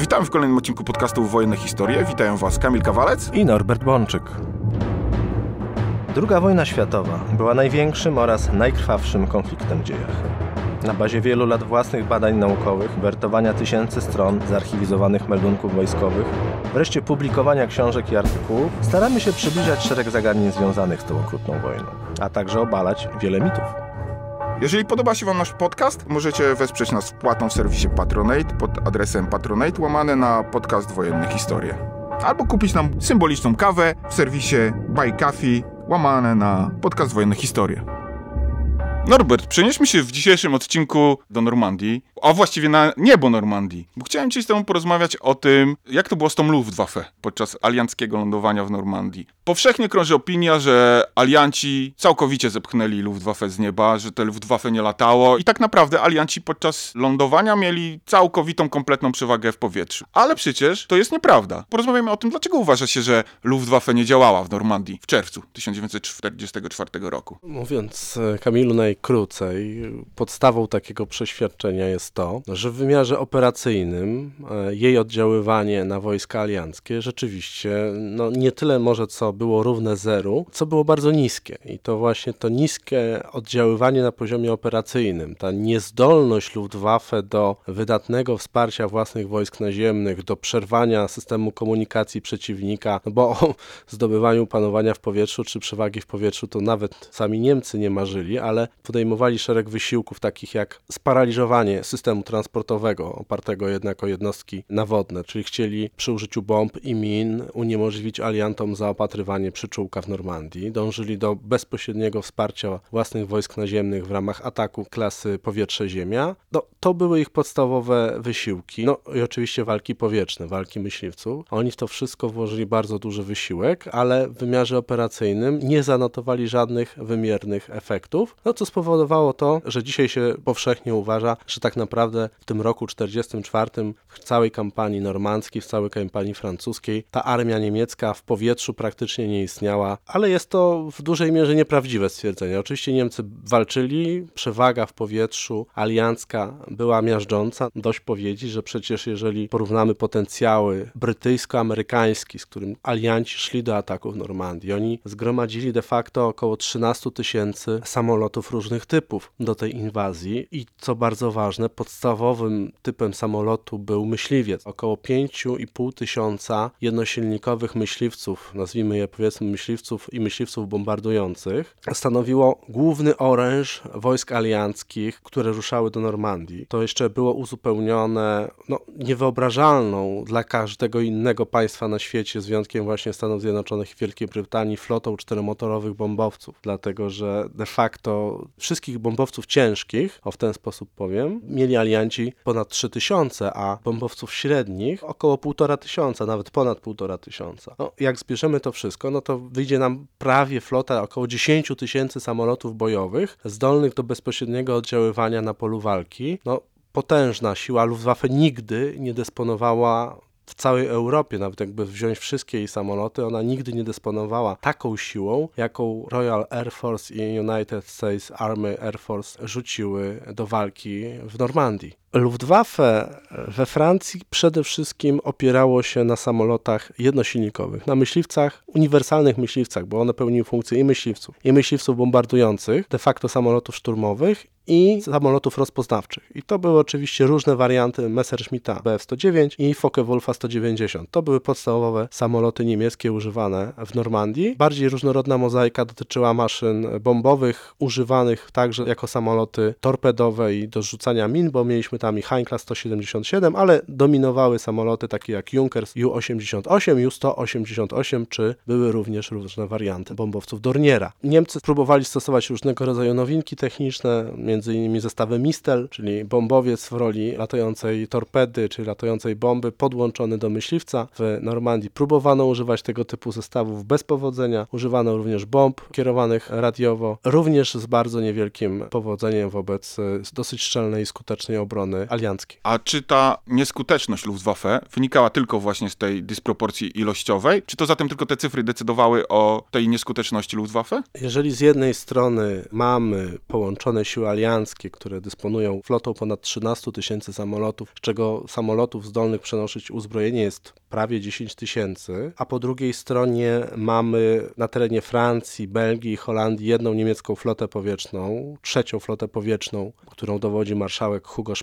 Witamy w kolejnym odcinku podcastu Wojenne Historie. Witają Was Kamil Kawalec i Norbert Bączyk. Druga wojna światowa była największym oraz najkrwawszym konfliktem w dziejach. Na bazie wielu lat własnych badań naukowych, wertowania tysięcy stron zarchiwizowanych meldunków wojskowych, wreszcie publikowania książek i artykułów, staramy się przybliżać szereg zagadnień związanych z tą okrutną wojną, a także obalać wiele mitów. Jeżeli podoba się Wam nasz podcast, możecie wesprzeć nas wpłatą w serwisie Patronate pod adresem patronate łamane na podcast Wojenne Historie. Albo kupić nam symboliczną kawę w serwisie Buy Coffee łamane na podcast Wojenne Historie. Norbert, przenieśmy się w dzisiejszym odcinku do Normandii, a właściwie na niebo Normandii, bo chciałem dzisiaj z tobą porozmawiać o tym, jak to było z tą Luftwaffe podczas alianckiego lądowania w Normandii. Powszechnie krąży opinia, że alianci całkowicie zepchnęli Luftwaffe z nieba, że te Luftwaffe nie latało i tak naprawdę alianci podczas lądowania mieli całkowitą, kompletną przewagę w powietrzu. Ale przecież to jest nieprawda. Porozmawiamy o tym, dlaczego uważa się, że Luftwaffe nie działała w Normandii w czerwcu 1944 roku. Mówiąc e, Kamilu najkrócej, podstawą takiego przeświadczenia jest to, że w wymiarze operacyjnym e, jej oddziaływanie na wojska alianckie rzeczywiście no, nie tyle może co było równe zeru, co było bardzo niskie. I to właśnie to niskie oddziaływanie na poziomie operacyjnym, ta niezdolność Luftwaffe do wydatnego wsparcia własnych wojsk naziemnych, do przerwania systemu komunikacji przeciwnika, no bo o zdobywaniu panowania w powietrzu czy przewagi w powietrzu to nawet sami Niemcy nie marzyli, ale podejmowali szereg wysiłków takich jak sparaliżowanie systemu transportowego opartego jednak o jednostki nawodne, czyli chcieli przy użyciu bomb i min uniemożliwić aliantom zaopatrywanie przyczółka w Normandii. Dążyli do bezpośredniego wsparcia własnych wojsk naziemnych w ramach ataku klasy powietrze-ziemia. No, to były ich podstawowe wysiłki. No i oczywiście walki powietrzne, walki myśliwców. Oni w to wszystko włożyli bardzo duży wysiłek, ale w wymiarze operacyjnym nie zanotowali żadnych wymiernych efektów, no co spowodowało to, że dzisiaj się powszechnie uważa, że tak naprawdę w tym roku 1944 w całej kampanii normandzkiej, w całej kampanii francuskiej ta armia niemiecka w powietrzu praktycznie nie istniała, ale jest to w dużej mierze nieprawdziwe stwierdzenie. Oczywiście Niemcy walczyli, przewaga w powietrzu aliancka była miażdżąca. Dość powiedzieć, że przecież jeżeli porównamy potencjały brytyjsko-amerykański, z którym alianci szli do ataku w Normandii, oni zgromadzili de facto około 13 tysięcy samolotów różnych typów do tej inwazji i co bardzo ważne, podstawowym typem samolotu był myśliwiec. Około 5,5 tysiąca jednosilnikowych myśliwców, nazwijmy je powiedzmy myśliwców i myśliwców bombardujących, stanowiło główny oręż wojsk alianckich, które ruszały do Normandii. To jeszcze było uzupełnione no, niewyobrażalną dla każdego innego państwa na świecie, z wyjątkiem właśnie Stanów Zjednoczonych i Wielkiej Brytanii, flotą czteromotorowych bombowców, dlatego że de facto wszystkich bombowców ciężkich, o w ten sposób powiem, mieli alianci ponad 3000, a bombowców średnich około 1,5 tysiąca, nawet ponad 1,5 tysiąca. No, jak zbierzemy to wszystko, no to wyjdzie nam prawie flota około 10 tysięcy samolotów bojowych zdolnych do bezpośredniego oddziaływania na polu walki. No, potężna siła Luftwaffe nigdy nie dysponowała w całej Europie, nawet jakby wziąć wszystkie jej samoloty, ona nigdy nie dysponowała taką siłą, jaką Royal Air Force i United States Army Air Force rzuciły do walki w Normandii. Luftwaffe we Francji przede wszystkim opierało się na samolotach jednosilnikowych, na myśliwcach, uniwersalnych myśliwcach, bo one pełniły funkcję i myśliwców, i myśliwców bombardujących, de facto samolotów szturmowych i samolotów rozpoznawczych. I to były oczywiście różne warianty Messerschmitta Bf-109 i Focke-Wulfa 190. To były podstawowe samoloty niemieckie używane w Normandii. Bardziej różnorodna mozaika dotyczyła maszyn bombowych, używanych także jako samoloty torpedowe i do rzucania min, bo mieliśmy tam i Heinkla 177, ale dominowały samoloty takie jak Junkers Ju-88, Ju-188, czy były również różne warianty bombowców Dorniera. Niemcy próbowali stosować różnego rodzaju nowinki techniczne, m.in. zestawy Mistel, czyli bombowiec w roli latającej torpedy, czy latającej bomby podłączony do myśliwca. W Normandii próbowano używać tego typu zestawów bez powodzenia. Używano również bomb kierowanych radiowo, również z bardzo niewielkim powodzeniem wobec dosyć szczelnej i skutecznej obrony alianckiej. A czy ta nieskuteczność Luftwaffe wynikała tylko właśnie z tej dysproporcji ilościowej? Czy to zatem tylko te cyfry decydowały o tej nieskuteczności Luftwaffe? Jeżeli z jednej strony mamy połączone siły alianckie, które dysponują flotą ponad 13 tysięcy samolotów, z czego samolotów zdolnych przenosić uzbrojenie jest prawie 10 tysięcy, a po drugiej stronie mamy na terenie Francji, Belgii i Holandii jedną niemiecką flotę powietrzną, trzecią flotę powietrzną, którą dowodzi marszałek Hugo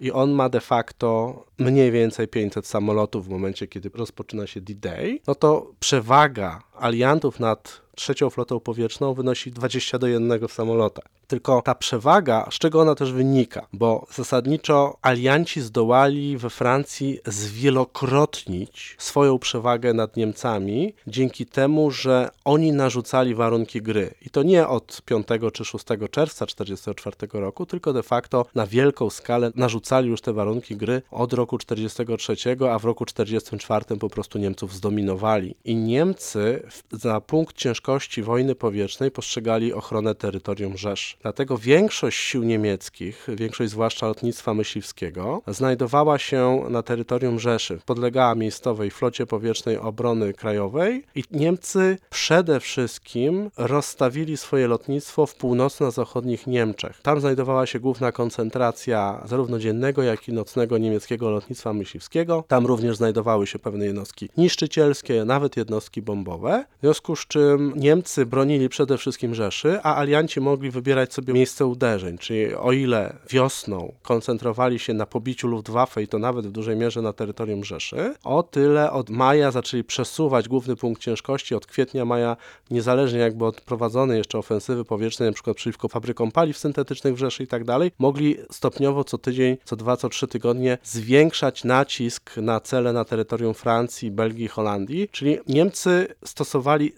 I on ma de facto mniej więcej 500 samolotów w momencie, kiedy rozpoczyna się D-Day, no to przewaga aliantów nad trzecią flotą powietrzną wynosi 20 do 1 w samolotach. Tylko ta przewaga, z czego ona też wynika? Bo zasadniczo alianci zdołali we Francji zwielokrotnić swoją przewagę nad Niemcami dzięki temu, że oni narzucali warunki gry. I to nie od 5 czy 6 czerwca 1944 roku, tylko de facto na wielką skalę narzucali już te warunki gry od roku 1943, a w roku 1944 po prostu Niemców zdominowali. I Niemcy za punkt ciężkości wojny powietrznej postrzegali ochronę terytorium Rzesz. Dlatego większość sił niemieckich, większość zwłaszcza lotnictwa myśliwskiego, znajdowała się na terytorium Rzeszy. Podlegała miejscowej flocie powietrznej obrony krajowej i Niemcy przede wszystkim rozstawili swoje lotnictwo w północno-zachodnich Niemczech. Tam znajdowała się główna koncentracja zarówno dziennego, jak i nocnego niemieckiego lotnictwa myśliwskiego. Tam również znajdowały się pewne jednostki niszczycielskie, nawet jednostki bombowe. W związku z czym Niemcy bronili przede wszystkim Rzeszy, a alianci mogli wybierać sobie miejsce uderzeń, czyli o ile wiosną koncentrowali się na pobiciu Luftwaffe i to nawet w dużej mierze na terytorium Rzeszy, o tyle od maja zaczęli przesuwać główny punkt ciężkości, od kwietnia, maja, niezależnie jakby od prowadzonej jeszcze ofensywy powietrznej, na przykład przeciwko fabrykom paliw syntetycznych w Rzeszy i tak dalej, mogli stopniowo co tydzień, co dwa, co trzy tygodnie zwiększać nacisk na cele na terytorium Francji, Belgii Holandii, czyli Niemcy stosowali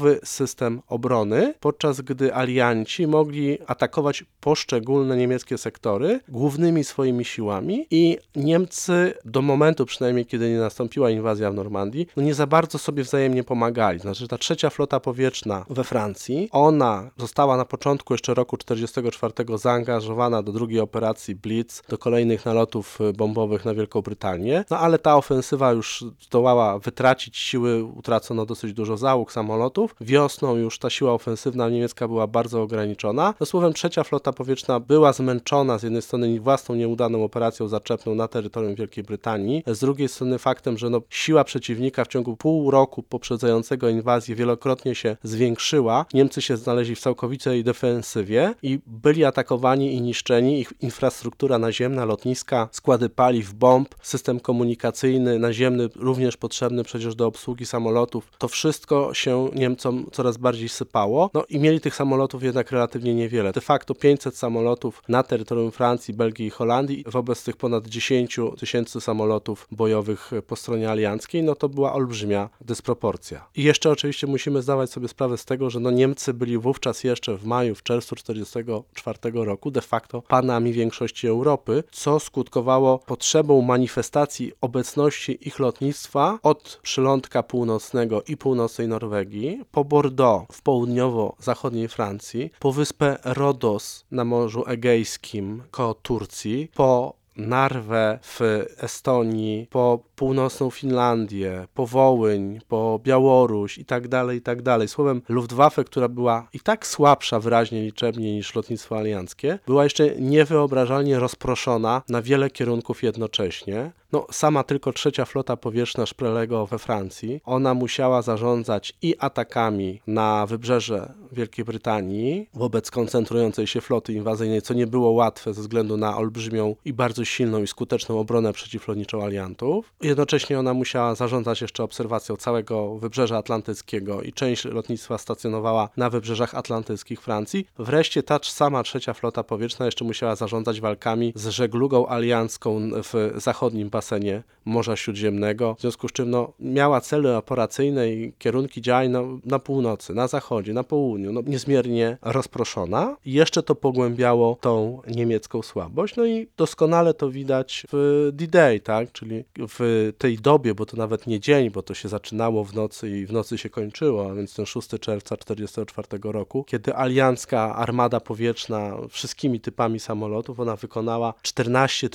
sektorowy system obrony, podczas gdy alianci mogli atakować poszczególne niemieckie sektory głównymi swoimi siłami i Niemcy do momentu przynajmniej, kiedy nie nastąpiła inwazja w Normandii, no nie za bardzo sobie wzajemnie pomagali. Znaczy ta trzecia flota powietrzna we Francji, ona została na początku jeszcze roku 1944 zaangażowana do drugiej operacji Blitz, do kolejnych nalotów bombowych na Wielką Brytanię, no ale ta ofensywa już zdołała wytracić siły, utracono dosyć dużo załóg samolotów. Wiosną już ta siła ofensywna niemiecka była bardzo ograniczona. No słowem, trzecia flota powietrzna była zmęczona z jednej strony własną nieudaną operacją zaczepną na terytorium Wielkiej Brytanii, z drugiej strony faktem, że no, siła przeciwnika w ciągu pół roku poprzedzającego inwazję wielokrotnie się zwiększyła. Niemcy się znaleźli w całkowitej defensywie i byli atakowani i niszczeni. Ich infrastruktura naziemna, lotniska, składy paliw, bomb, system komunikacyjny naziemny, również potrzebny przecież do obsługi samolotów. To wszystko się Niemcom coraz bardziej sypało. No i mieli tych samolotów jednak relatywnie niewiele. De facto 500 samolotów na terytorium Francji, Belgii i Holandii wobec tych ponad 10 tysięcy samolotów bojowych po stronie alianckiej, no to była olbrzymia dysproporcja. I jeszcze oczywiście musimy zdawać sobie sprawę z tego, że no Niemcy byli wówczas jeszcze w maju, w czerwcu 1944 roku de facto panami większości Europy, co skutkowało potrzebą manifestacji obecności ich lotnictwa od przylądka północnego i północnej Norwegii, po Bordeaux w południowo-zachodniej Francji, po wyspę Rodos na Morzu Egejskim koło Turcji, po Narwę w Estonii, po północną Finlandię, po Wołyń, po Białoruś i tak dalej, i tak dalej. Słowem, Luftwaffe, która była i tak słabsza wyraźnie liczebnie niż lotnictwo alianckie, była jeszcze niewyobrażalnie rozproszona na wiele kierunków jednocześnie. No, sama tylko trzecia flota powietrzna Szprelego we Francji, ona musiała zarządzać i atakami na wybrzeże Wielkiej Brytanii wobec koncentrującej się floty inwazyjnej, co nie było łatwe ze względu na olbrzymią i bardzo silną i skuteczną obronę przeciwlotniczą aliantów. Jednocześnie ona musiała zarządzać jeszcze obserwacją całego wybrzeża atlantyckiego i część lotnictwa stacjonowała na wybrzeżach atlantyckich Francji. Wreszcie ta sama trzecia flota powietrzna jeszcze musiała zarządzać walkami z żeglugą aliancką w zachodnim basenie Morza Śródziemnego, w związku z czym no, miała cele operacyjne i kierunki działań na, na północy, na zachodzie, na południu, no, niezmiernie rozproszona. I jeszcze to pogłębiało tą niemiecką słabość, no i doskonale to widać w D-Day, tak, czyli w tej dobie, bo to nawet nie dzień, bo to się zaczynało w nocy i w nocy się kończyło, a więc ten 6 czerwca 1944 roku, kiedy aliancka armada powietrzna wszystkimi typami samolotów, ona wykonała 14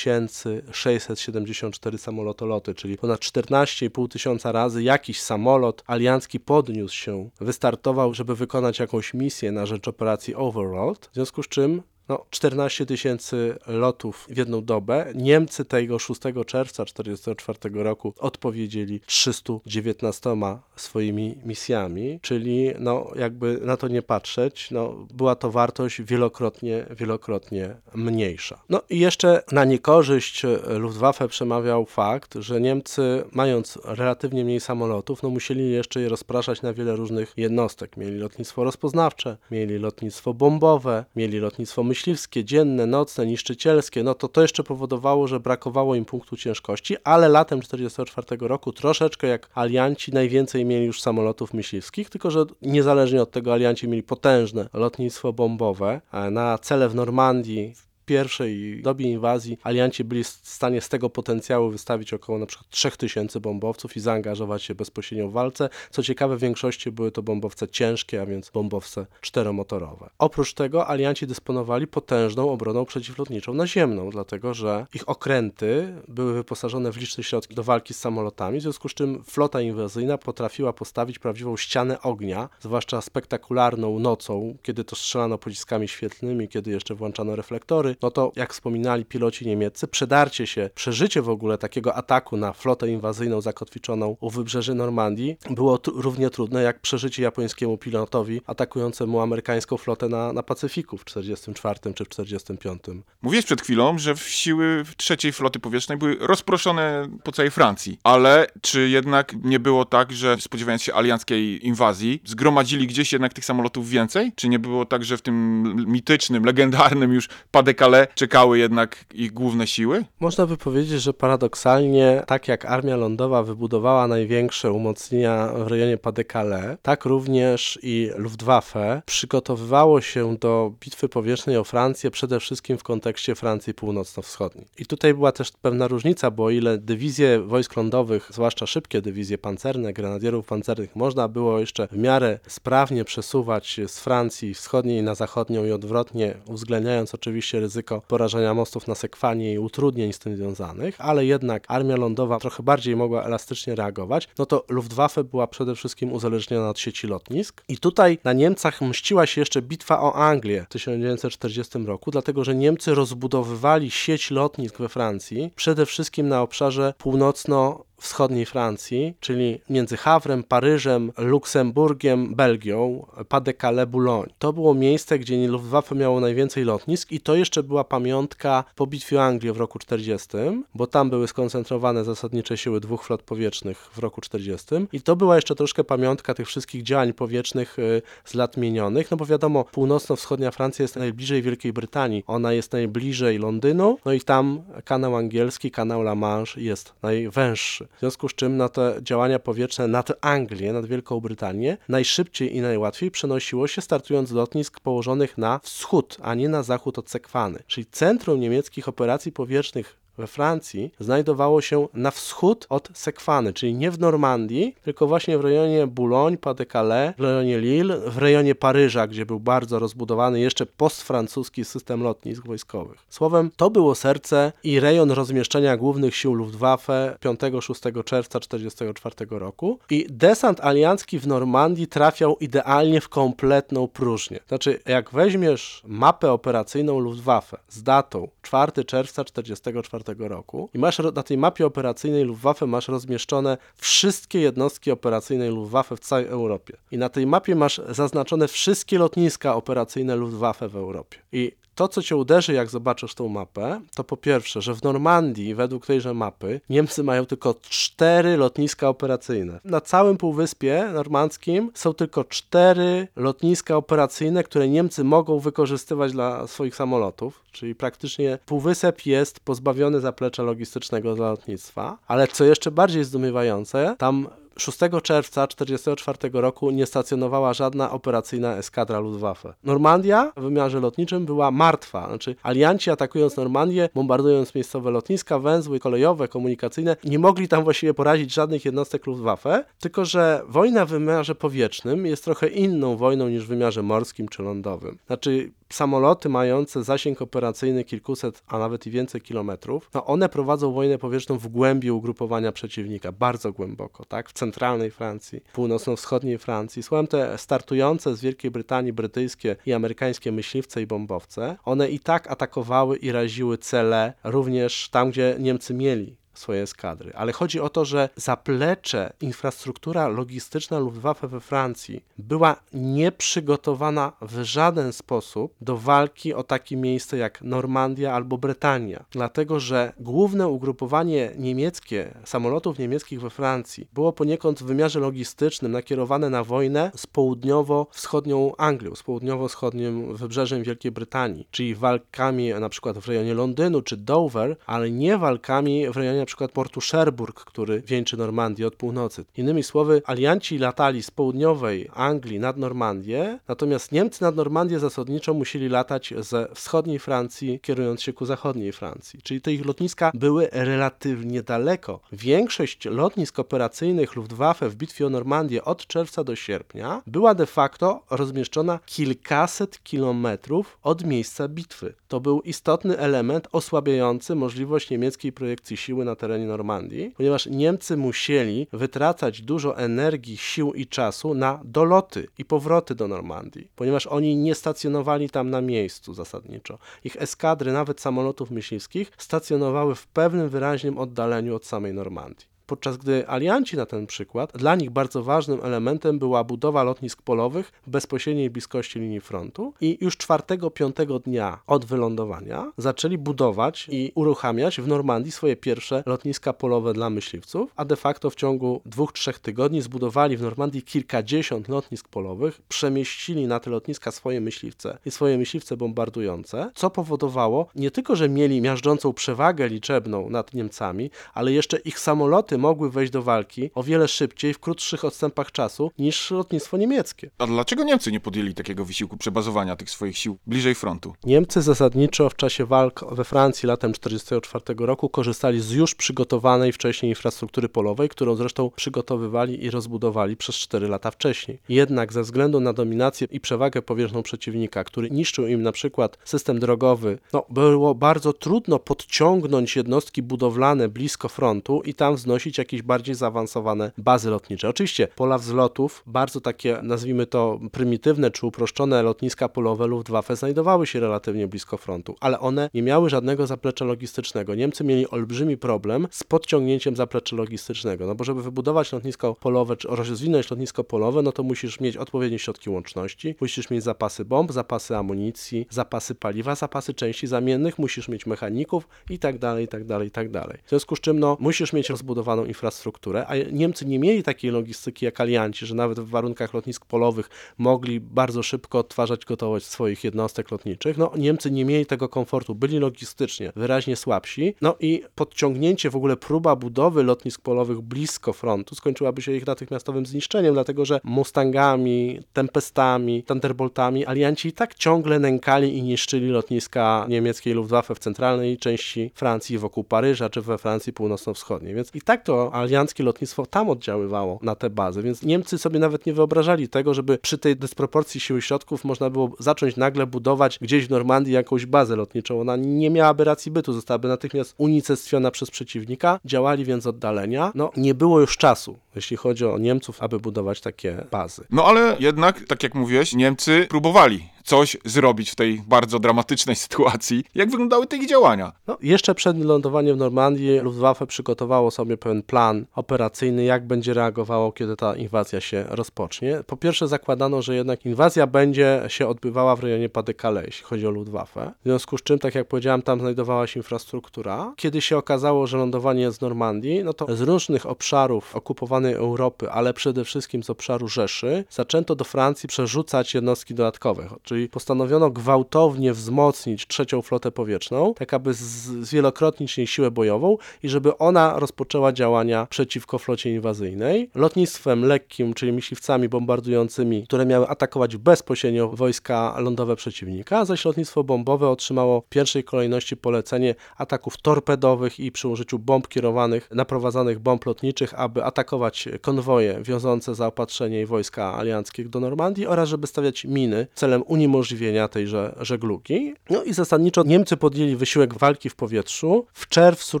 674 samolotoloty, czyli ponad 14,5 tysiąca razy jakiś samolot aliancki podniósł się, wystartował, żeby wykonać jakąś misję na rzecz operacji Overlord, w związku z czym no, 14 tysięcy lotów w jedną dobę. Niemcy tego 6 czerwca 1944 roku odpowiedzieli 319 swoimi misjami, czyli no, jakby na to nie patrzeć, no, była to wartość wielokrotnie, wielokrotnie mniejsza. No i jeszcze na niekorzyść Luftwaffe przemawiał fakt, że Niemcy mając relatywnie mniej samolotów, no musieli jeszcze je rozpraszać na wiele różnych jednostek. Mieli lotnictwo rozpoznawcze, mieli lotnictwo bombowe, mieli lotnictwo myśliwskie, dzienne, nocne, niszczycielskie, no to to jeszcze powodowało, że brakowało im punktu ciężkości, ale latem 1944 roku troszeczkę jak alianci najwięcej mieli już samolotów myśliwskich, tylko że niezależnie od tego alianci mieli potężne lotnictwo bombowe. Na cele w Normandii pierwszej dobie inwazji alianci byli w stanie z tego potencjału wystawić około na przykład 3000 bombowców i zaangażować się bezpośrednio w walce. Co ciekawe, w większości były to bombowce ciężkie, a więc bombowce czteromotorowe. Oprócz tego alianci dysponowali potężną obroną przeciwlotniczą naziemną, dlatego że ich okręty były wyposażone w liczne środki do walki z samolotami, w związku z czym flota inwazyjna potrafiła postawić prawdziwą ścianę ognia, zwłaszcza spektakularną nocą, kiedy to strzelano pociskami świetlnymi, kiedy jeszcze włączano reflektory, no to jak wspominali piloci niemieccy, przedarcie się, przeżycie w ogóle takiego ataku na flotę inwazyjną zakotwiczoną u wybrzeży Normandii było równie trudne jak przeżycie japońskiemu pilotowi atakującemu amerykańską flotę na, na Pacyfiku w 44 czy w 45. Mówiłeś przed chwilą, że siły trzeciej floty powietrznej były rozproszone po całej Francji, ale czy jednak nie było tak, że spodziewając się alianckiej inwazji, zgromadzili gdzieś jednak tych samolotów więcej? Czy nie było tak, że w tym mitycznym, legendarnym już Padeka ale czekały jednak ich główne siły? Można by powiedzieć, że paradoksalnie, tak jak Armia Lądowa wybudowała największe umocnienia w rejonie Pas-de-Calais, tak również i Luftwaffe przygotowywało się do bitwy powietrznej o Francję przede wszystkim w kontekście Francji Północno-Wschodniej. I tutaj była też pewna różnica, bo o ile dywizje wojsk lądowych, zwłaszcza szybkie dywizje pancerne, grenadierów pancernych, można było jeszcze w miarę sprawnie przesuwać z Francji wschodniej na zachodnią i odwrotnie, uwzględniając oczywiście ryzyko ryzyko porażenia mostów na sekwanie i utrudnień z tym związanych, ale jednak armia lądowa trochę bardziej mogła elastycznie reagować, no to Luftwaffe była przede wszystkim uzależniona od sieci lotnisk. I tutaj na Niemcach mściła się jeszcze bitwa o Anglię w 1940 roku, dlatego że Niemcy rozbudowywali sieć lotnisk we Francji, przede wszystkim na obszarze północno wschodniej Francji, czyli między Hawrem, Paryżem, Luksemburgiem, Belgią, Pas-de-Calais, Boulogne. To było miejsce, gdzie Luftwaffe miało najwięcej lotnisk i to jeszcze była pamiątka po bitwie Anglii w roku 40, bo tam były skoncentrowane zasadnicze siły dwóch flot powietrznych w roku 40 i to była jeszcze troszkę pamiątka tych wszystkich działań powietrznych y, z lat minionych, no bo wiadomo, północno-wschodnia Francja jest najbliżej Wielkiej Brytanii, ona jest najbliżej Londynu, no i tam kanał angielski, kanał La Manche jest najwęższy. W związku z czym na te działania powietrzne nad Anglię, nad Wielką Brytanię najszybciej i najłatwiej przenosiło się startując z lotnisk położonych na wschód, a nie na zachód od Sekwany. Czyli centrum niemieckich operacji powietrznych we Francji znajdowało się na wschód od Sekwany, czyli nie w Normandii, tylko właśnie w rejonie Boulogne, Pas-de-Calais, w rejonie Lille, w rejonie Paryża, gdzie był bardzo rozbudowany jeszcze postfrancuski system lotnisk wojskowych. Słowem, to było serce i rejon rozmieszczenia głównych sił Luftwaffe 5-6 czerwca 1944 roku i desant aliancki w Normandii trafiał idealnie w kompletną próżnię. Znaczy, jak weźmiesz mapę operacyjną Luftwaffe z datą 4 czerwca 1944 roku i masz na tej mapie operacyjnej Luftwaffe masz rozmieszczone wszystkie jednostki operacyjne Luftwaffe w całej Europie. I na tej mapie masz zaznaczone wszystkie lotniska operacyjne Luftwaffe w Europie. I to, co cię uderzy, jak zobaczysz tą mapę, to po pierwsze, że w Normandii, według tejże mapy, Niemcy mają tylko cztery lotniska operacyjne. Na całym półwyspie normandzkim są tylko cztery lotniska operacyjne, które Niemcy mogą wykorzystywać dla swoich samolotów, czyli praktycznie półwysep jest pozbawiony zaplecza logistycznego dla lotnictwa. Ale co jeszcze bardziej zdumiewające, tam 6 czerwca 1944 roku nie stacjonowała żadna operacyjna eskadra Luftwaffe. Normandia w wymiarze lotniczym była martwa, znaczy alianci atakując Normandię, bombardując miejscowe lotniska, węzły kolejowe, komunikacyjne, nie mogli tam właściwie porazić żadnych jednostek Luftwaffe, tylko że wojna w wymiarze powietrznym jest trochę inną wojną niż w wymiarze morskim czy lądowym. Znaczy samoloty mające zasięg operacyjny kilkuset, a nawet i więcej kilometrów, no one prowadzą wojnę powietrzną w głębi ugrupowania przeciwnika, bardzo głęboko, tak? W centralnej Francji, północno-wschodniej Francji. Słowem te startujące z Wielkiej Brytanii brytyjskie i amerykańskie myśliwce i bombowce, one i tak atakowały i raziły cele również tam, gdzie Niemcy mieli swoje eskadry. Ale chodzi o to, że zaplecze, infrastruktura logistyczna Luftwaffe we Francji była nieprzygotowana w żaden sposób do walki o takie miejsce jak Normandia albo Brytania. Dlatego, że główne ugrupowanie niemieckie, samolotów niemieckich we Francji było poniekąd w wymiarze logistycznym nakierowane na wojnę z południowo-wschodnią Anglią, z południowo-wschodnim wybrzeżem Wielkiej Brytanii, czyli walkami na przykład w rejonie Londynu czy Dover, ale nie walkami w rejonie na przykład portu Cherbourg, który wieńczy Normandię od północy. Innymi słowy, alianci latali z południowej Anglii nad Normandię, natomiast Niemcy nad Normandię zasadniczo musieli latać ze wschodniej Francji, kierując się ku zachodniej Francji. Czyli te ich lotniska były relatywnie daleko. Większość lotnisk operacyjnych Luftwaffe w bitwie o Normandię od czerwca do sierpnia była de facto rozmieszczona kilkaset kilometrów od miejsca bitwy. To był istotny element osłabiający możliwość niemieckiej projekcji siły na na terenie Normandii, ponieważ Niemcy musieli wytracać dużo energii, sił i czasu na doloty i powroty do Normandii, ponieważ oni nie stacjonowali tam na miejscu zasadniczo. Ich eskadry, nawet samolotów myśliwskich, stacjonowały w pewnym wyraźnym oddaleniu od samej Normandii podczas gdy alianci na ten przykład, dla nich bardzo ważnym elementem była budowa lotnisk polowych w bezpośredniej bliskości linii frontu i już czwartego, piątego dnia od wylądowania zaczęli budować i uruchamiać w Normandii swoje pierwsze lotniska polowe dla myśliwców, a de facto w ciągu dwóch, trzech tygodni zbudowali w Normandii kilkadziesiąt lotnisk polowych, przemieścili na te lotniska swoje myśliwce i swoje myśliwce bombardujące, co powodowało nie tylko, że mieli miażdżącą przewagę liczebną nad Niemcami, ale jeszcze ich samoloty mogły wejść do walki o wiele szybciej, w krótszych odstępach czasu niż lotnictwo niemieckie. A dlaczego Niemcy nie podjęli takiego wysiłku przebazowania tych swoich sił bliżej frontu? Niemcy zasadniczo w czasie walk we Francji latem 1944 roku korzystali z już przygotowanej wcześniej infrastruktury polowej, którą zresztą przygotowywali i rozbudowali przez 4 lata wcześniej. Jednak ze względu na dominację i przewagę powierzchną przeciwnika, który niszczył im na przykład system drogowy, no, było bardzo trudno podciągnąć jednostki budowlane blisko frontu i tam znosić przynosić jakieś bardziej zaawansowane bazy lotnicze. Oczywiście pola wzlotów, bardzo takie, nazwijmy to prymitywne czy uproszczone lotniska polowe Luftwaffe znajdowały się relatywnie blisko frontu, ale one nie miały żadnego zaplecza logistycznego. Niemcy mieli olbrzymi problem z podciągnięciem zaplecza logistycznego, no bo żeby wybudować lotnisko polowe, czy rozwinąć lotnisko polowe, no to musisz mieć odpowiednie środki łączności, musisz mieć zapasy bomb, zapasy amunicji, zapasy paliwa, zapasy części zamiennych, musisz mieć mechaników i tak dalej, i tak dalej, i tak dalej. W związku z czym, no, musisz mieć rozbudowane infrastrukturę, a Niemcy nie mieli takiej logistyki jak alianci, że nawet w warunkach lotnisk polowych mogli bardzo szybko odtwarzać gotowość swoich jednostek lotniczych. No, Niemcy nie mieli tego komfortu, byli logistycznie wyraźnie słabsi, no i podciągnięcie, w ogóle próba budowy lotnisk polowych blisko frontu skończyłaby się ich natychmiastowym zniszczeniem, dlatego że Mustangami, Tempestami, Thunderboltami alianci i tak ciągle nękali i niszczyli lotniska niemieckiej Luftwaffe w centralnej części Francji, wokół Paryża, czy we Francji północno-wschodniej, więc i tak to alianckie lotnictwo tam oddziaływało na te bazy, więc Niemcy sobie nawet nie wyobrażali tego, żeby przy tej dysproporcji siły środków można było zacząć nagle budować gdzieś w Normandii jakąś bazę lotniczą. Ona nie miałaby racji bytu, zostałaby natychmiast unicestwiona przez przeciwnika, działali więc oddalenia. No, nie było już czasu, jeśli chodzi o Niemców, aby budować takie bazy. No ale jednak, tak jak mówiłeś, Niemcy próbowali coś zrobić w tej bardzo dramatycznej sytuacji. Jak wyglądały te ich działania? No, jeszcze przed lądowaniem w Normandii Luftwaffe przygotowało sobie pewien plan operacyjny, jak będzie reagowało, kiedy ta inwazja się rozpocznie. Po pierwsze zakładano, że jednak inwazja będzie się odbywała w rejonie Pas-de-Calais, jeśli chodzi o Luftwaffe. W związku z czym, tak jak powiedziałem, tam znajdowała się infrastruktura. Kiedy się okazało, że lądowanie w Normandii, no to z różnych obszarów okupowanej Europy, ale przede wszystkim z obszaru Rzeszy, zaczęto do Francji przerzucać jednostki dodatkowe, czyli postanowiono gwałtownie wzmocnić trzecią flotę powietrzną, tak aby zwielokrotnić jej siłę bojową i żeby ona rozpoczęła działania przeciwko flocie inwazyjnej. Lotnictwem lekkim, czyli myśliwcami bombardującymi, które miały atakować bezpośrednio wojska lądowe przeciwnika, zaś lotnictwo bombowe otrzymało w pierwszej kolejności polecenie ataków torpedowych i przy użyciu bomb kierowanych, naprowadzanych bomb lotniczych, aby atakować konwoje wiążące zaopatrzenie i wojska alianckie do Normandii oraz żeby stawiać miny celem uniknięcia uniemożliwienia tejże żeglugi. No i zasadniczo Niemcy podjęli wysiłek walki w powietrzu. W czerwcu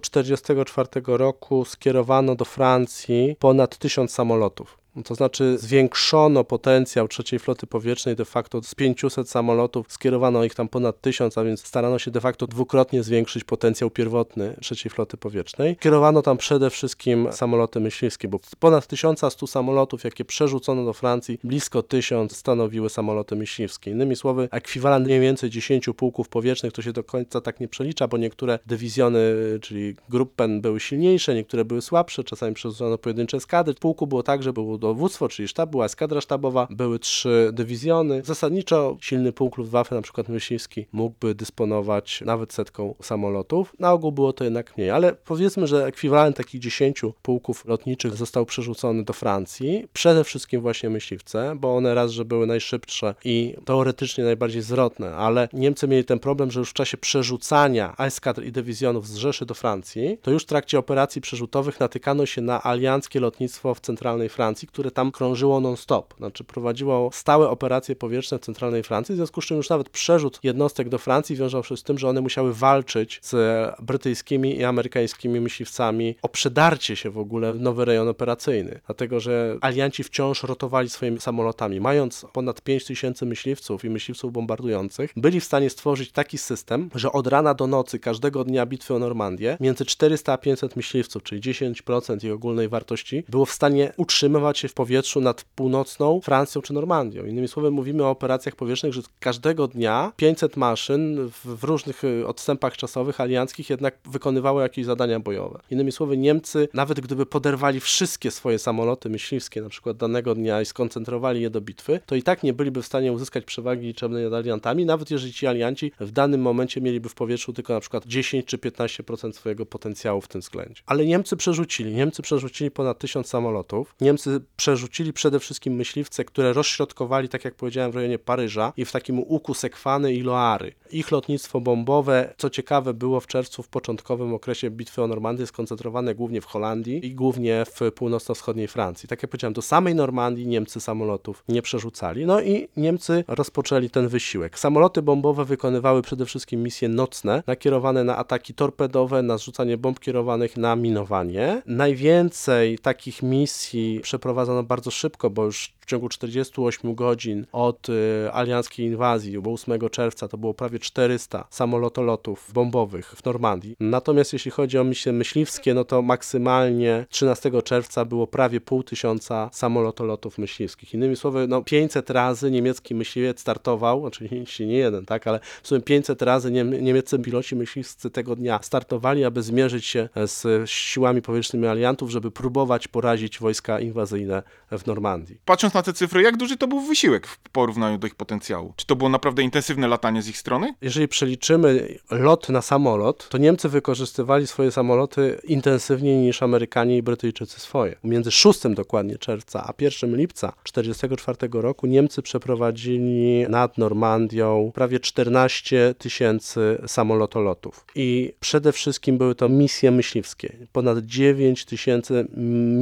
1944 roku skierowano do Francji ponad tysiąc samolotów. To znaczy zwiększono potencjał trzeciej floty powietrznej de facto z 500 samolotów, skierowano ich tam ponad 1000, a więc starano się de facto dwukrotnie zwiększyć potencjał pierwotny trzeciej floty powietrznej. Kierowano tam przede wszystkim samoloty myśliwskie, bo ponad 1100 samolotów, jakie przerzucono do Francji, blisko 1000 stanowiły samoloty myśliwskie. Innymi słowy, ekwiwalent mniej więcej 10 pułków powietrznych to się do końca tak nie przelicza, bo niektóre dywizjony, czyli Gruppen były silniejsze, niektóre były słabsze, czasami przerzucono pojedyncze skady. W pułku było tak, że było dowództwo, czyli sztab, była eskadra sztabowa, były trzy dywizjony. Zasadniczo silny pułk Luftwaffe, na przykład myśliwski, mógłby dysponować nawet setką samolotów. Na ogół było to jednak mniej, ale powiedzmy, że ekwiwalent takich 10 pułków lotniczych został przerzucony do Francji. Przede wszystkim właśnie myśliwce, bo one raz, że były najszybsze i teoretycznie najbardziej zwrotne, ale Niemcy mieli ten problem, że już w czasie przerzucania eskadr i dywizjonów z Rzeszy do Francji, to już w trakcie operacji przerzutowych natykano się na alianckie lotnictwo w centralnej Francji, które tam krążyło non-stop, znaczy prowadziło stałe operacje powietrzne w centralnej Francji, w związku z czym już nawet przerzut jednostek do Francji wiązał się z tym, że one musiały walczyć z brytyjskimi i amerykańskimi myśliwcami o przedarcie się w ogóle w nowy rejon operacyjny, dlatego że alianci wciąż rotowali swoimi samolotami. Mając ponad 5 tysięcy myśliwców i myśliwców bombardujących, byli w stanie stworzyć taki system, że od rana do nocy każdego dnia bitwy o Normandię między 400 a 500 myśliwców, czyli 10% jej ogólnej wartości, było w stanie utrzymywać się w powietrzu nad północną Francją czy Normandią. Innymi słowy, mówimy o operacjach powietrznych, że każdego dnia 500 maszyn w, różnych y, odstępach czasowych alianckich jednak wykonywało jakieś zadania bojowe. Innymi słowy, Niemcy, nawet gdyby poderwali wszystkie swoje samoloty myśliwskie, na przykład danego dnia i skoncentrowali je do bitwy, to i tak nie byliby w stanie uzyskać przewagi liczebnej nad aliantami, nawet jeżeli ci alianci w danym momencie mieliby w powietrzu tylko na przykład 10 czy 15% swojego potencjału w tym względzie. Ale Niemcy przerzucili, Niemcy przerzucili ponad 1000 samolotów. Niemcy przerzucili przede wszystkim myśliwce, które rozśrodkowali, tak jak powiedziałem, w rejonie Paryża i w takim łuku Sekwany i Loary. Ich lotnictwo bombowe, co ciekawe, było w czerwcu w początkowym okresie bitwy o Normandię skoncentrowane głównie w Holandii i głównie w północno-wschodniej Francji. Tak jak powiedziałem, do samej Normandii Niemcy samolotów nie przerzucali. No i Niemcy rozpoczęli ten wysiłek. Samoloty bombowe wykonywały przede wszystkim misje nocne, nakierowane na ataki torpedowe, na zrzucanie bomb kierowanych na minowanie. Najwięcej takich misji przeprowadzono bardzo szybko, bo już w ciągu 48 godzin od y, alianckiej inwazji, bo 8 czerwca to było prawie 400 samolotolotów bombowych w Normandii. Natomiast jeśli chodzi o misje myśliwskie, no to maksymalnie 13 czerwca było prawie pół tysiąca samolotolotów myśliwskich. Innymi słowy, no 500 razy niemiecki myśliwiec startował, oczywiście nie jeden, tak, ale w sumie 500 razy niemieccy piloci myśliwscy tego dnia startowali, aby zmierzyć się z siłami powietrznymi aliantów, żeby próbować porazić wojska inwazyjne w Normandii. Patrząc na te cyfry, jak duży to był wysiłek w porównaniu do ich potencjału? Czy to było naprawdę intensywne latanie z ich strony? Jeżeli przeliczymy lot na samolot, to Niemcy wykorzystywali swoje samoloty intensywniej niż Amerykanie i Brytyjczycy swoje. Między 6 dokładnie czerwca a 1 lipca 1944 roku Niemcy przeprowadzili nad Normandią prawie 14 tysięcy samolotolotów. I przede wszystkim były to misje myśliwskie. Ponad 9 tysięcy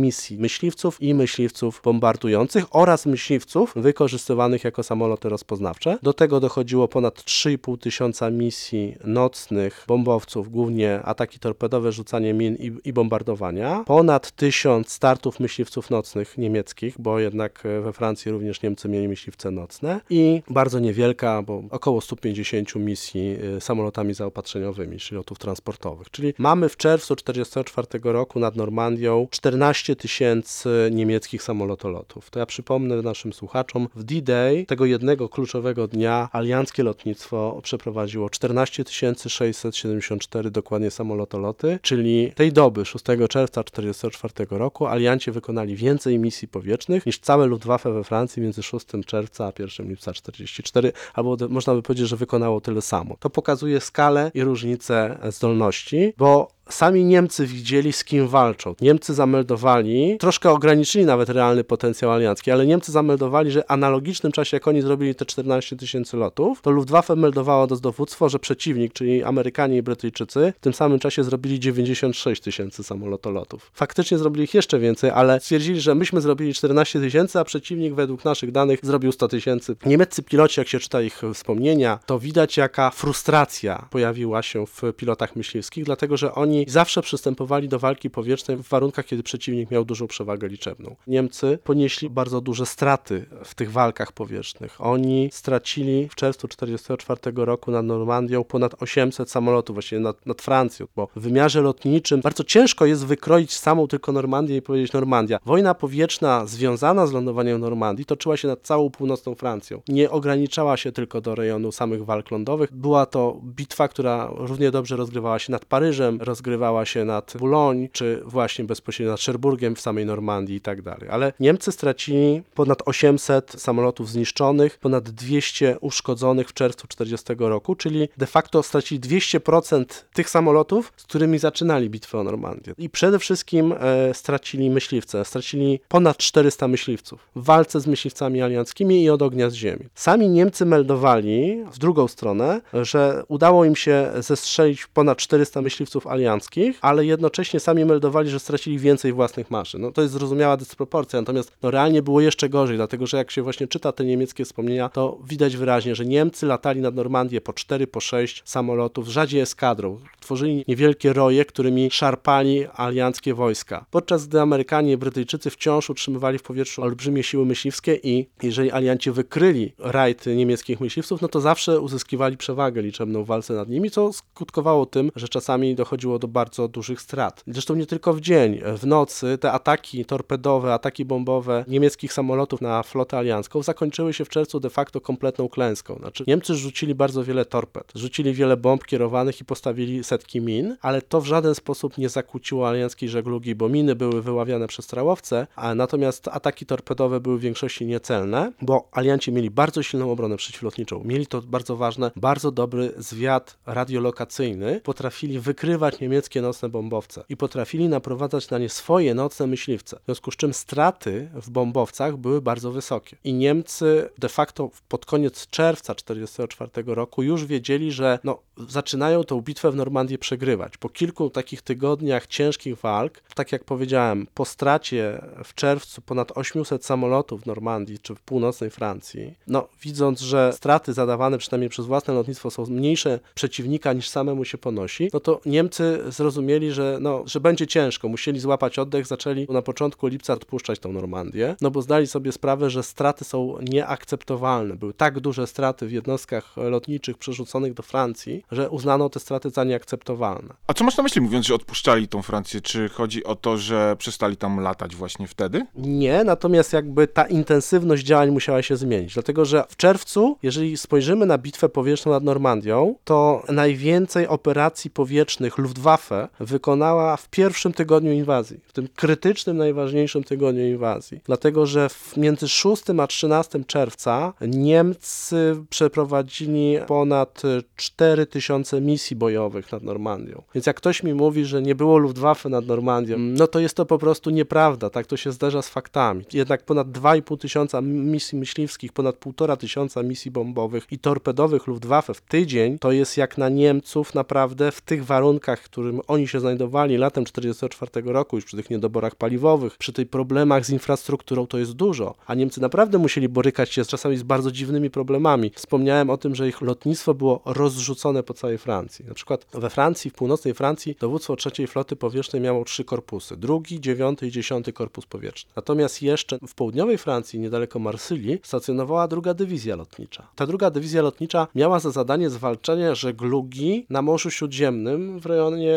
misji myśliwców i myśliwców bombardujących oraz myśliwców wykorzystywanych jako samoloty rozpoznawcze. Do tego dochodziło ponad 3,5 tysiąca misji nocnych bombowców, głównie ataki torpedowe, rzucanie min i, i bombardowania. Ponad tysiąc startów myśliwców nocnych niemieckich, bo jednak we Francji również Niemcy mieli myśliwce nocne i bardzo niewielka, bo około 150 misji y, samolotami zaopatrzeniowymi, czyli lotów transportowych. Czyli mamy w czerwcu 1944 roku nad Normandią 14 tysięcy niemieckich samolotolotów. To ja przypomnę naszym słuchaczom, w D-Day tego jednego kluczowego dnia alianckie lotnictwo przeprowadziło 14 674 dokładnie samolotoloty, czyli tej doby 6 czerwca 1944 roku alianci wykonali więcej misji powietrznych niż całe Luftwaffe we Francji między 6 czerwca a 1 lipca 1944, albo można by powiedzieć, że wykonało tyle samo. To pokazuje skalę i różnicę zdolności, bo sami Niemcy widzieli, z kim walczą. Niemcy zameldowali, troszkę ograniczyli nawet realny potencjał aliancki, ale Niemcy zameldowali, że analogicznym czasie, jak oni zrobili te 14 tysięcy lotów, to Luftwaffe meldowało do dowództwa, że przeciwnik, czyli Amerykanie i Brytyjczycy, w tym samym czasie zrobili 96 tysięcy samolotolotów. Faktycznie zrobili ich jeszcze więcej, ale stwierdzili, że myśmy zrobili 14 tysięcy, a przeciwnik według naszych danych zrobił 100 tysięcy. Niemieccy piloci, jak się czyta ich wspomnienia, to widać jaka frustracja pojawiła się w pilotach myśliwskich, dlatego że oni zawsze przystępowali do walki powietrznej w warunkach, kiedy przeciwnik miał dużą przewagę liczebną. Niemcy ponieśli bardzo duże straty w tych walkach powietrznych. Oni stracili w czerwcu 1944 roku nad Normandią ponad 800 samolotów, właściwie nad, nad Francją, bo w wymiarze lotniczym bardzo ciężko jest wykroić samą tylko Normandię i powiedzieć Normandia. Wojna powietrzna związana z lądowaniem Normandii toczyła się nad całą północną Francją. Nie ograniczała się tylko do rejonu samych walk lądowych. Była to bitwa, która równie dobrze rozgrywała się nad Paryżem, rozgrywała się nad Boulogne, czy właśnie bezpośrednio nad Cherburgiem w samej Normandii i tak dalej. Ale Niemcy stracili ponad 800 samolotów zniszczonych, ponad 200 uszkodzonych w czerwcu 40 roku, czyli de facto stracili 200% tych samolotów, z którymi zaczynali bitwę o Normandię. I przede wszystkim e, stracili myśliwce, stracili ponad 400 myśliwców w walce z myśliwcami alianckimi i od ognia z ziemi. Sami Niemcy meldowali w drugą stronę, że udało im się zestrzelić ponad 400 myśliwców alianckich, ale jednocześnie sami meldowali, że stracili więcej własnych maszyn. No to jest zrozumiała dysproporcja, natomiast no, realnie było jeszcze gorzej, dlatego że jak się właśnie czyta te niemieckie wspomnienia, to widać wyraźnie, że Niemcy latali nad Normandię po 4, po 6 samolotów, rzadziej eskadrą. Tworzyli niewielkie roje, którymi szarpali alianckie wojska. Podczas gdy Amerykanie i Brytyjczycy wciąż utrzymywali w powietrzu olbrzymie siły myśliwskie i jeżeli alianci wykryli rajty niemieckich myśliwców, no to zawsze uzyskiwali przewagę liczebną w walce nad nimi, co skutkowało tym, że czasami dochodziło do bardzo dużych strat. Zresztą nie tylko w dzień, w nocy te ataki torpedowe, ataki bombowe niemieckich samolotów na flotę aliancką zakończyły się w czerwcu de facto kompletną klęską. Znaczy Niemcy rzucili bardzo wiele torped, rzucili wiele bomb kierowanych i postawili setki min, ale to w żaden sposób nie zakłóciło alianckiej żeglugi, bo miny były wyławiane przez strałowce, a natomiast ataki torpedowe były w większości niecelne, bo alianci mieli bardzo silną obronę przeciwlotniczą. Mieli to bardzo ważne, bardzo dobry zwiat radiolokacyjny, potrafili wykrywać niemieckie nocne bombowce i potrafili naprowadzać na nie swoje nocne myśliwce. W związku z czym straty w bombowcach były bardzo wysokie. I Niemcy de facto pod koniec czerwca 1944 roku już wiedzieli, że no, zaczynają tą bitwę w Normandii przegrywać. Po kilku takich tygodniach ciężkich walk, tak jak powiedziałem, po stracie w czerwcu ponad 800 samolotów w Normandii czy w północnej Francji, no widząc, że straty zadawane przynajmniej przez własne lotnictwo są mniejsze przeciwnika niż samemu się ponosi, no to Niemcy zrozumieli, że, no, że będzie ciężko, musieli złapać oddech, zaczęli na początku lipca odpuszczać tą Normandię, no bo zdali sobie sprawę, że straty są nieakceptowalne. Były tak duże straty w jednostkach lotniczych przerzuconych do Francji, że uznano te straty za nieakceptowalne. A co masz na myśli mówiąc, że odpuszczali tą Francję? Czy chodzi o to, że przestali tam latać właśnie wtedy? Nie, natomiast jakby ta intensywność działań musiała się zmienić, dlatego że w czerwcu, jeżeli spojrzymy na bitwę powietrzną nad Normandią, to najwięcej operacji powietrznych Luftwaffe wykonała w pierwszym tygodniu inwazji, w tym krytycznym, najważniejszym tygodniu inwazji. Dlatego, że między 6 a 13 czerwca Niemcy przeprowadzili ponad 4000 misji bojowych nad Normandią. Więc jak ktoś mi mówi, że nie było Luftwaffe nad Normandią, no to jest to po prostu nieprawda, tak to się zderza z faktami. Jednak ponad 2,5 tysiąca misji myśliwskich, ponad 1,5 tysiąca misji bombowych i torpedowych Luftwaffe w tydzień, to jest jak na Niemców naprawdę w tych warunkach, w którym oni się znajdowali latem 1944 roku, już przy tych niedoborach paliwowych, przy tych problemach z infrastrukturą, to jest dużo. A Niemcy naprawdę musieli borykać się z czasami z bardzo dziwnymi problemami. Wspomniałem o tym, że ich lotnictwo było rozrzucone po całej Francji. Na przykład we Francji, w północnej Francji, dowództwo trzeciej floty powietrznej miało trzy korpusy. Drugi, dziewiąty i dziesiąty korpus powietrzny. Natomiast jeszcze w południowej Francji, niedaleko Marsylii, stacjonowała druga dywizja lotnicza. Ta druga dywizja lotnicza miała za zadanie zwalczanie żeglugi na Morzu Śródziemnym w rejonie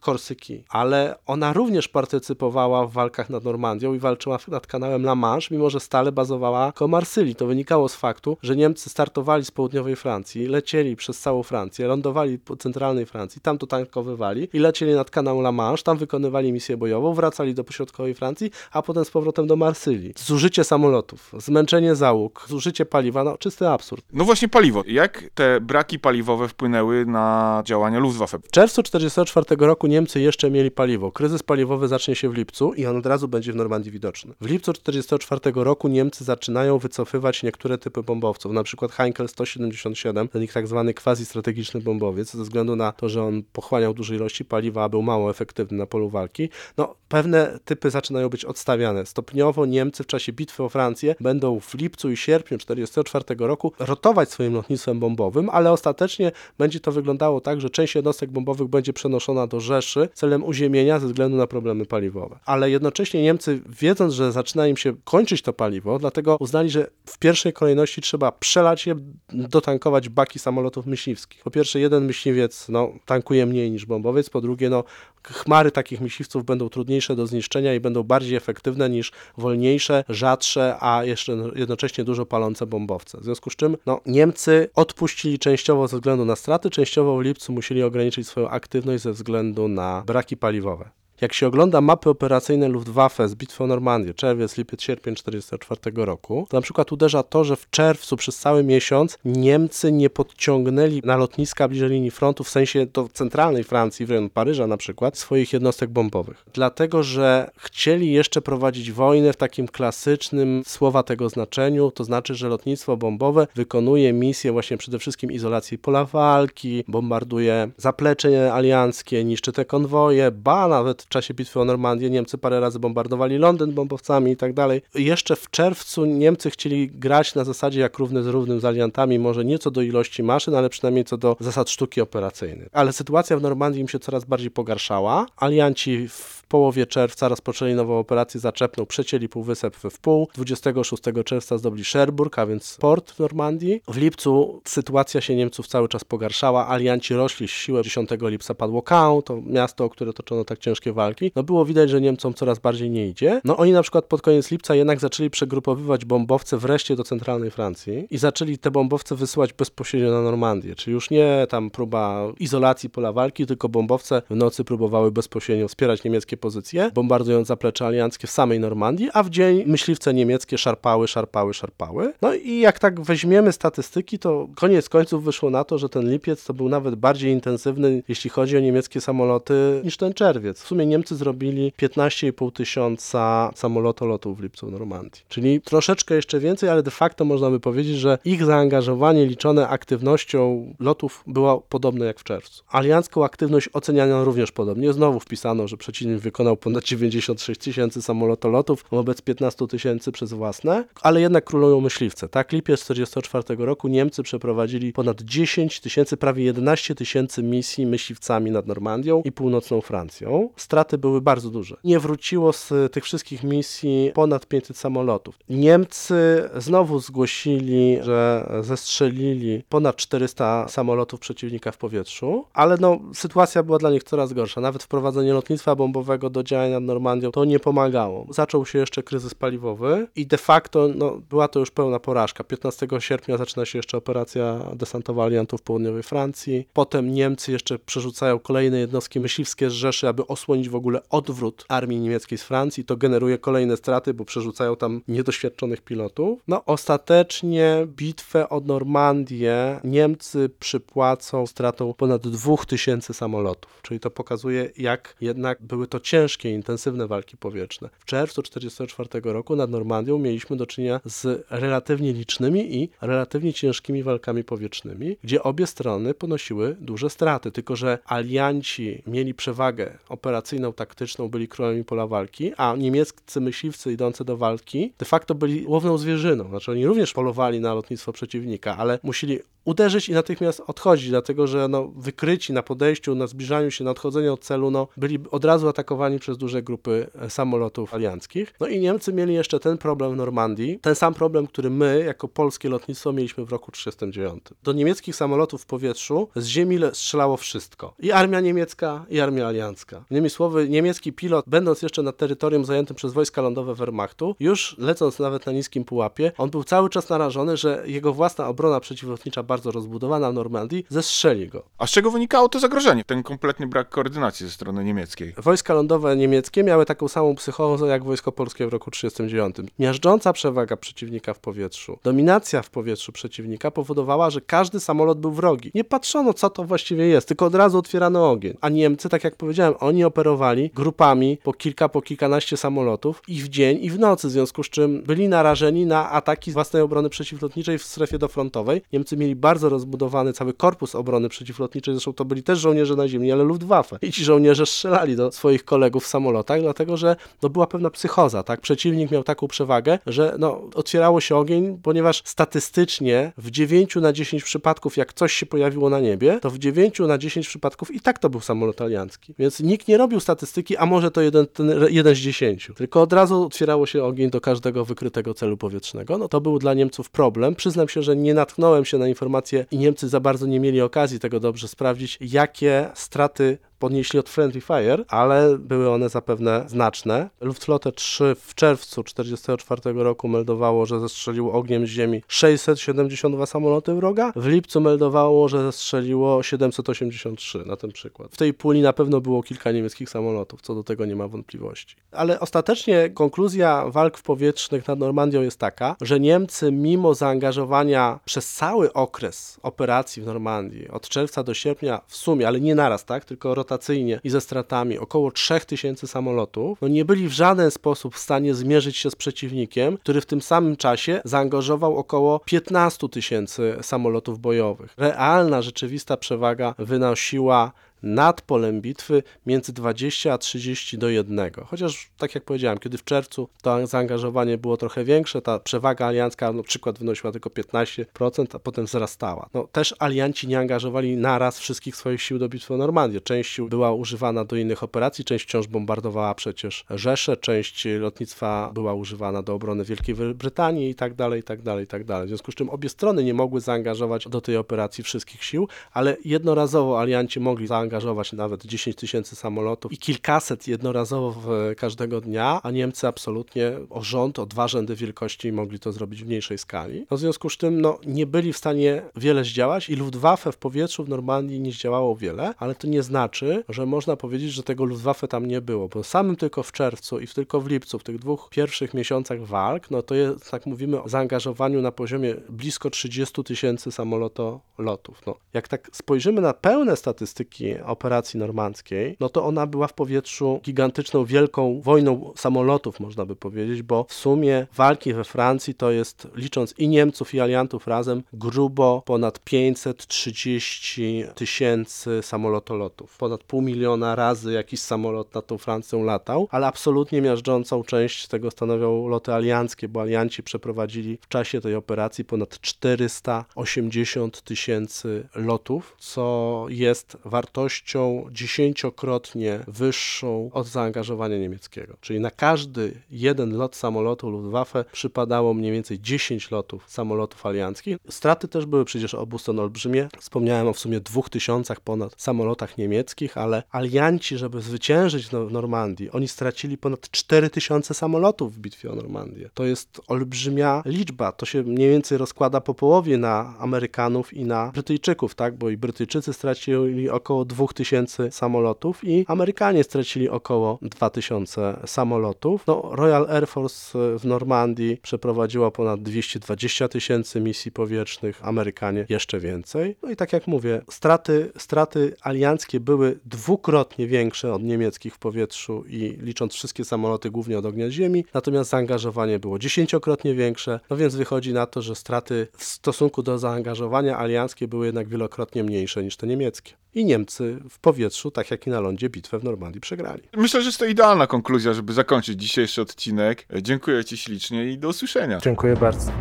Korsyki, ale ona również partycypowała w walkach nad Normandią i walczyła nad kanałem La Manche, mimo że stale bazowała koło Marsylii. To wynikało z faktu, że Niemcy startowali z południowej Francji, lecieli przez całą Francję, lądowali po centralnej Francji, tam to tankowywali i lecieli nad kanał La Manche, tam wykonywali misję bojową, wracali do pośrodkowej Francji, a potem z powrotem do Marsylii. Zużycie samolotów, zmęczenie załóg, zużycie paliwa, no czysty absurd. No właśnie paliwo. Jak te braki paliwowe wpłynęły na działania Luftwaffe? W czerwcu 1944 1944 roku Niemcy jeszcze mieli paliwo. Kryzys paliwowy zacznie się w lipcu i on od razu będzie w Normandii widoczny. W lipcu 1944 roku Niemcy zaczynają wycofywać niektóre typy bombowców, na przykład Heinkel 177, ten ich tak zwany quasi-strategiczny bombowiec, ze względu na to, że on pochłaniał duże ilości paliwa, a był mało efektywny na polu walki. No, pewne typy zaczynają być odstawiane. Stopniowo Niemcy w czasie bitwy o Francję będą w lipcu i sierpniu 1944 roku rotować swoim lotnictwem bombowym, ale ostatecznie będzie to wyglądało tak, że część jednostek bombowych będzie przenoszona do Rzeszy celem uziemienia ze względu na problemy paliwowe. Ale jednocześnie Niemcy, wiedząc, że zaczyna im się kończyć to paliwo, dlatego uznali, że w pierwszej kolejności trzeba przelać je, dotankować baki samolotów myśliwskich. Po pierwsze, jeden myśliwiec no, tankuje mniej niż bombowiec, po drugie, no, chmary takich myśliwców będą trudniejsze do zniszczenia i będą bardziej efektywne niż wolniejsze, rzadsze, a jeszcze jednocześnie dużo palące bombowce. W związku z czym no, Niemcy odpuścili częściowo ze względu na straty, częściowo w lipcu musieli ograniczyć swoją aktywność ze względu na braki paliwowe. Jak się ogląda mapy operacyjne Luftwaffe z bitwy o Normandię, czerwiec, lipiec, sierpień 1944 roku, to na przykład uderza to, że w czerwcu przez cały miesiąc Niemcy nie podciągnęli na lotniska bliżej linii frontu, w sensie do centralnej Francji, w rejon Paryża na przykład, swoich jednostek bombowych. Dlatego, że chcieli jeszcze prowadzić wojnę w takim klasycznym słowa tego znaczeniu, to znaczy, że lotnictwo bombowe wykonuje misję właśnie przede wszystkim izolacji pola walki, bombarduje zaplecze alianckie, niszczy te konwoje, ba, nawet w czasie bitwy o Normandię Niemcy parę razy bombardowali Londyn bombowcami i tak dalej. Jeszcze w czerwcu Niemcy chcieli grać na zasadzie jak równy z równym z aliantami, może nie co do ilości maszyn, ale przynajmniej co do zasad sztuki operacyjnej. Ale sytuacja w Normandii im się coraz bardziej pogarszała. Alianci połowie czerwca rozpoczęli nową operację zaczepną, przecięli półwysep w pół. 26 czerwca zdobyli Cherbourg, a więc port w Normandii. W lipcu sytuacja się Niemców cały czas pogarszała. Alianci rośli z siłę. 10 lipca padło Caen, to miasto, o które toczono tak ciężkie walki. No było widać, że Niemcom coraz bardziej nie idzie. No oni na przykład pod koniec lipca jednak zaczęli przegrupowywać bombowce wreszcie do centralnej Francji i zaczęli te bombowce wysyłać bezpośrednio na Normandię, czyli już nie tam próba izolacji pola walki, tylko bombowce w nocy próbowały bezpośrednio wspierać niemieckie pozycje, bombardując zaplecze alianckie w samej Normandii, a w dzień myśliwce niemieckie szarpały, szarpały, szarpały. No i jak tak weźmiemy statystyki, to koniec końców wyszło na to, że ten lipiec to był nawet bardziej intensywny, jeśli chodzi o niemieckie samoloty, niż ten czerwiec. W sumie Niemcy zrobili 15,5 tysiąca samolotolotów w lipcu w Normandii. Czyli troszeczkę jeszcze więcej, ale de facto można by powiedzieć, że ich zaangażowanie liczone aktywnością lotów było podobne jak w czerwcu. Aliancką aktywność oceniano również podobnie. Znowu wpisano, że przeciwnik wykonał ponad 96 tysięcy samolotolotów wobec 15 tysięcy przez własne, ale jednak królują myśliwce. Tak, lipiec 1944 roku Niemcy przeprowadzili ponad 10 tysięcy, prawie 11 tysięcy misji myśliwcami nad Normandią i północną Francją. Straty były bardzo duże. Nie wróciło z tych wszystkich misji ponad 500 samolotów. Niemcy znowu zgłosili, że zestrzelili ponad 400 samolotów przeciwnika w powietrzu, ale no, sytuacja była dla nich coraz gorsza. Nawet wprowadzenie lotnictwa bombowego do działań nad Normandią to nie pomagało. Zaczął się jeszcze kryzys paliwowy i de facto no, była to już pełna porażka. 15 sierpnia zaczyna się jeszcze operacja desantowa aliantów południowej Francji. Potem Niemcy jeszcze przerzucają kolejne jednostki myśliwskie z Rzeszy, aby osłonić w ogóle odwrót armii niemieckiej z Francji. To generuje kolejne straty, bo przerzucają tam niedoświadczonych pilotów. No ostatecznie bitwę o Normandię Niemcy przypłacą stratą ponad 2000 samolotów. Czyli to pokazuje, jak jednak były to ciężkie, intensywne walki powietrzne. W czerwcu 1944 roku nad Normandią mieliśmy do czynienia z relatywnie licznymi i relatywnie ciężkimi walkami powietrznymi, gdzie obie strony ponosiły duże straty, tylko że alianci mieli przewagę operacyjną, taktyczną, byli królami pola walki, a niemieccy myśliwcy idący do walki de facto byli łowną zwierzyną. Znaczy oni również polowali na lotnictwo przeciwnika, ale musieli uderzyć i natychmiast odchodzić, dlatego że no, wykryci na podejściu, na zbliżaniu się, na odchodzeniu od celu, no, byli od razu atakowani przez duże grupy e, samolotów alianckich. No i Niemcy mieli jeszcze ten problem w Normandii, ten sam problem, który my, jako polskie lotnictwo, mieliśmy w roku 1939. Do niemieckich samolotów w powietrzu z ziemi strzelało wszystko. I armia niemiecka, i armia aliancka. Innymi słowy, niemiecki pilot, będąc jeszcze na terytorium zajętym przez wojska lądowe Wehrmachtu, już lecąc nawet na niskim pułapie, on był cały czas narażony, że jego własna obrona przeciwlotnicza bardzo bardzo rozbudowana w Normandii, zestrzeli go. A z czego wynikało to zagrożenie? Ten kompletny brak koordynacji ze strony niemieckiej. Wojska lądowe niemieckie miały taką samą psychozę jak wojsko polskie w roku 1939. Miażdżąca przewaga przeciwnika w powietrzu, dominacja w powietrzu przeciwnika powodowała, że każdy samolot był wrogi. Nie patrzono, co to właściwie jest, tylko od razu otwierano ogień. A Niemcy, tak jak powiedziałem, oni operowali grupami po kilka, po kilkanaście samolotów i w dzień, i w nocy, w związku z czym byli narażeni na ataki własnej obrony przeciwlotniczej w strefie dofrontowej. Niemcy mieli bardzo rozbudowany cały korpus obrony przeciwlotniczej, zresztą to byli też żołnierze na ziemi, ale Luftwaffe. I ci żołnierze strzelali do swoich kolegów w samolotach, dlatego że to była pewna psychoza, tak? Przeciwnik miał taką przewagę, że no, otwierało się ogień, ponieważ statystycznie w 9 na 10 przypadków, jak coś się pojawiło na niebie, to w 9 na 10 przypadków i tak to był samolot aliancki. Więc nikt nie robił statystyki, a może to jeden, ten, jeden z 10. Tylko od razu otwierało się ogień do każdego wykrytego celu powietrznego. No to był dla Niemców problem. Przyznam się, że nie natknąłem się na informacje i Niemcy za bardzo nie mieli okazji tego dobrze sprawdzić, jakie straty podnieśli od Friendly Fire, ale były one zapewne znaczne. Luftflotte 3 w czerwcu 1944 roku meldowało, że zestrzeliło ogniem z ziemi 672 samoloty wroga. W lipcu meldowało, że zestrzeliło 783 na ten przykład. W tej puli na pewno było kilka niemieckich samolotów, co do tego nie ma wątpliwości. Ale ostatecznie konkluzja walk powietrznych nad Normandią jest taka, że Niemcy mimo zaangażowania przez cały okres operacji w Normandii, od czerwca do sierpnia w sumie, ale nie naraz, tak, tylko rotacyjnie i ze stratami około 3000 samolotów, no nie byli w żaden sposób w stanie zmierzyć się z przeciwnikiem, który w tym samym czasie zaangażował około 15 tysięcy samolotów bojowych. Realna, rzeczywista przewaga wynosiła nad polem bitwy między 20 a 30 do 1. Chociaż, tak jak powiedziałem, kiedy w czerwcu to zaangażowanie było trochę większe, ta przewaga aliancka na przykład wynosiła tylko 15%, a potem wzrastała. No, też alianci nie angażowali naraz wszystkich swoich sił do bitwy o Normandię. Część sił była używana do innych operacji, część wciąż bombardowała przecież Rzeszę, część lotnictwa była używana do obrony Wielkiej Brytanii i tak dalej, i tak dalej, i tak dalej. W związku z czym obie strony nie mogły zaangażować do tej operacji wszystkich sił, ale jednorazowo alianci mogli zaangażować zaangażować nawet 10 tysięcy samolotów i kilkaset jednorazowo w każdego dnia, a Niemcy absolutnie o rząd, o dwa rzędy wielkości mogli to zrobić w mniejszej skali. No, w związku z tym no, nie byli w stanie wiele zdziałać i Luftwaffe w powietrzu w Normandii nie zdziałało wiele, ale to nie znaczy, że można powiedzieć, że tego Luftwaffe tam nie było, bo samym tylko w czerwcu i w tylko w lipcu, w tych dwóch pierwszych miesiącach walk, no to jest, tak mówimy o zaangażowaniu na poziomie blisko 30 tysięcy samolotolotów. No, jak tak spojrzymy na pełne statystyki operacji normandzkiej, no to ona była w powietrzu gigantyczną, wielką wojną samolotów, można by powiedzieć, bo w sumie walki we Francji to jest, licząc i Niemców, i aliantów razem, grubo ponad 530 tysięcy samolotolotów. Ponad pół miliona razy jakiś samolot na tą Francją latał, ale absolutnie miażdżącą część tego stanowią loty alianckie, bo alianci przeprowadzili w czasie tej operacji ponad 480 tysięcy lotów, co jest wartością wartością dziesięciokrotnie wyższą od zaangażowania niemieckiego. Czyli na każdy jeden lot samolotu Luftwaffe przypadało mniej więcej 10 lotów samolotów alianckich. Straty też były przecież obu stron olbrzymie. Wspomniałem o w sumie dwóch tysiącach ponad samolotach niemieckich, ale alianci, żeby zwyciężyć w Normandii, oni stracili ponad 4000 samolotów w bitwie o Normandię. To jest olbrzymia liczba. To się mniej więcej rozkłada po połowie na Amerykanów i na Brytyjczyków, tak? Bo i Brytyjczycy stracili około 2000 samolotów i Amerykanie stracili około 2000 samolotów. No, Royal Air Force w Normandii przeprowadziła ponad 220 tysięcy misji powietrznych, Amerykanie jeszcze więcej. No i tak jak mówię, straty, straty alianckie były dwukrotnie większe od niemieckich w powietrzu i licząc wszystkie samoloty głównie od ognia ziemi, natomiast zaangażowanie było dziesięciokrotnie większe, no więc wychodzi na to, że straty w stosunku do zaangażowania alianckie były jednak wielokrotnie mniejsze niż te niemieckie i Niemcy w powietrzu, tak jak i na lądzie, bitwę w Normandii przegrali. Myślę, że jest to idealna konkluzja, żeby zakończyć dzisiejszy odcinek. Dziękuję Ci ślicznie i do usłyszenia. Dziękuję bardzo.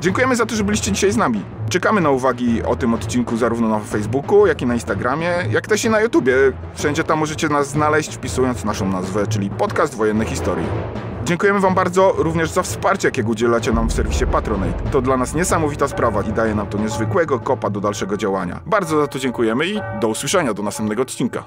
Dziękujemy za to, że byliście dzisiaj z nami. Czekamy na uwagi o tym odcinku zarówno na Facebooku, jak i na Instagramie, jak też i na YouTubie. Wszędzie tam możecie nas znaleźć wpisując naszą nazwę, czyli Podcast Wojenne Historii. Dziękujemy Wam bardzo również za wsparcie, jakiego udzielacie nam w serwisie Patronate. To dla nas niesamowita sprawa i daje nam to niezwykłego kopa do dalszego działania. Bardzo za to dziękujemy i do usłyszenia do następnego odcinka.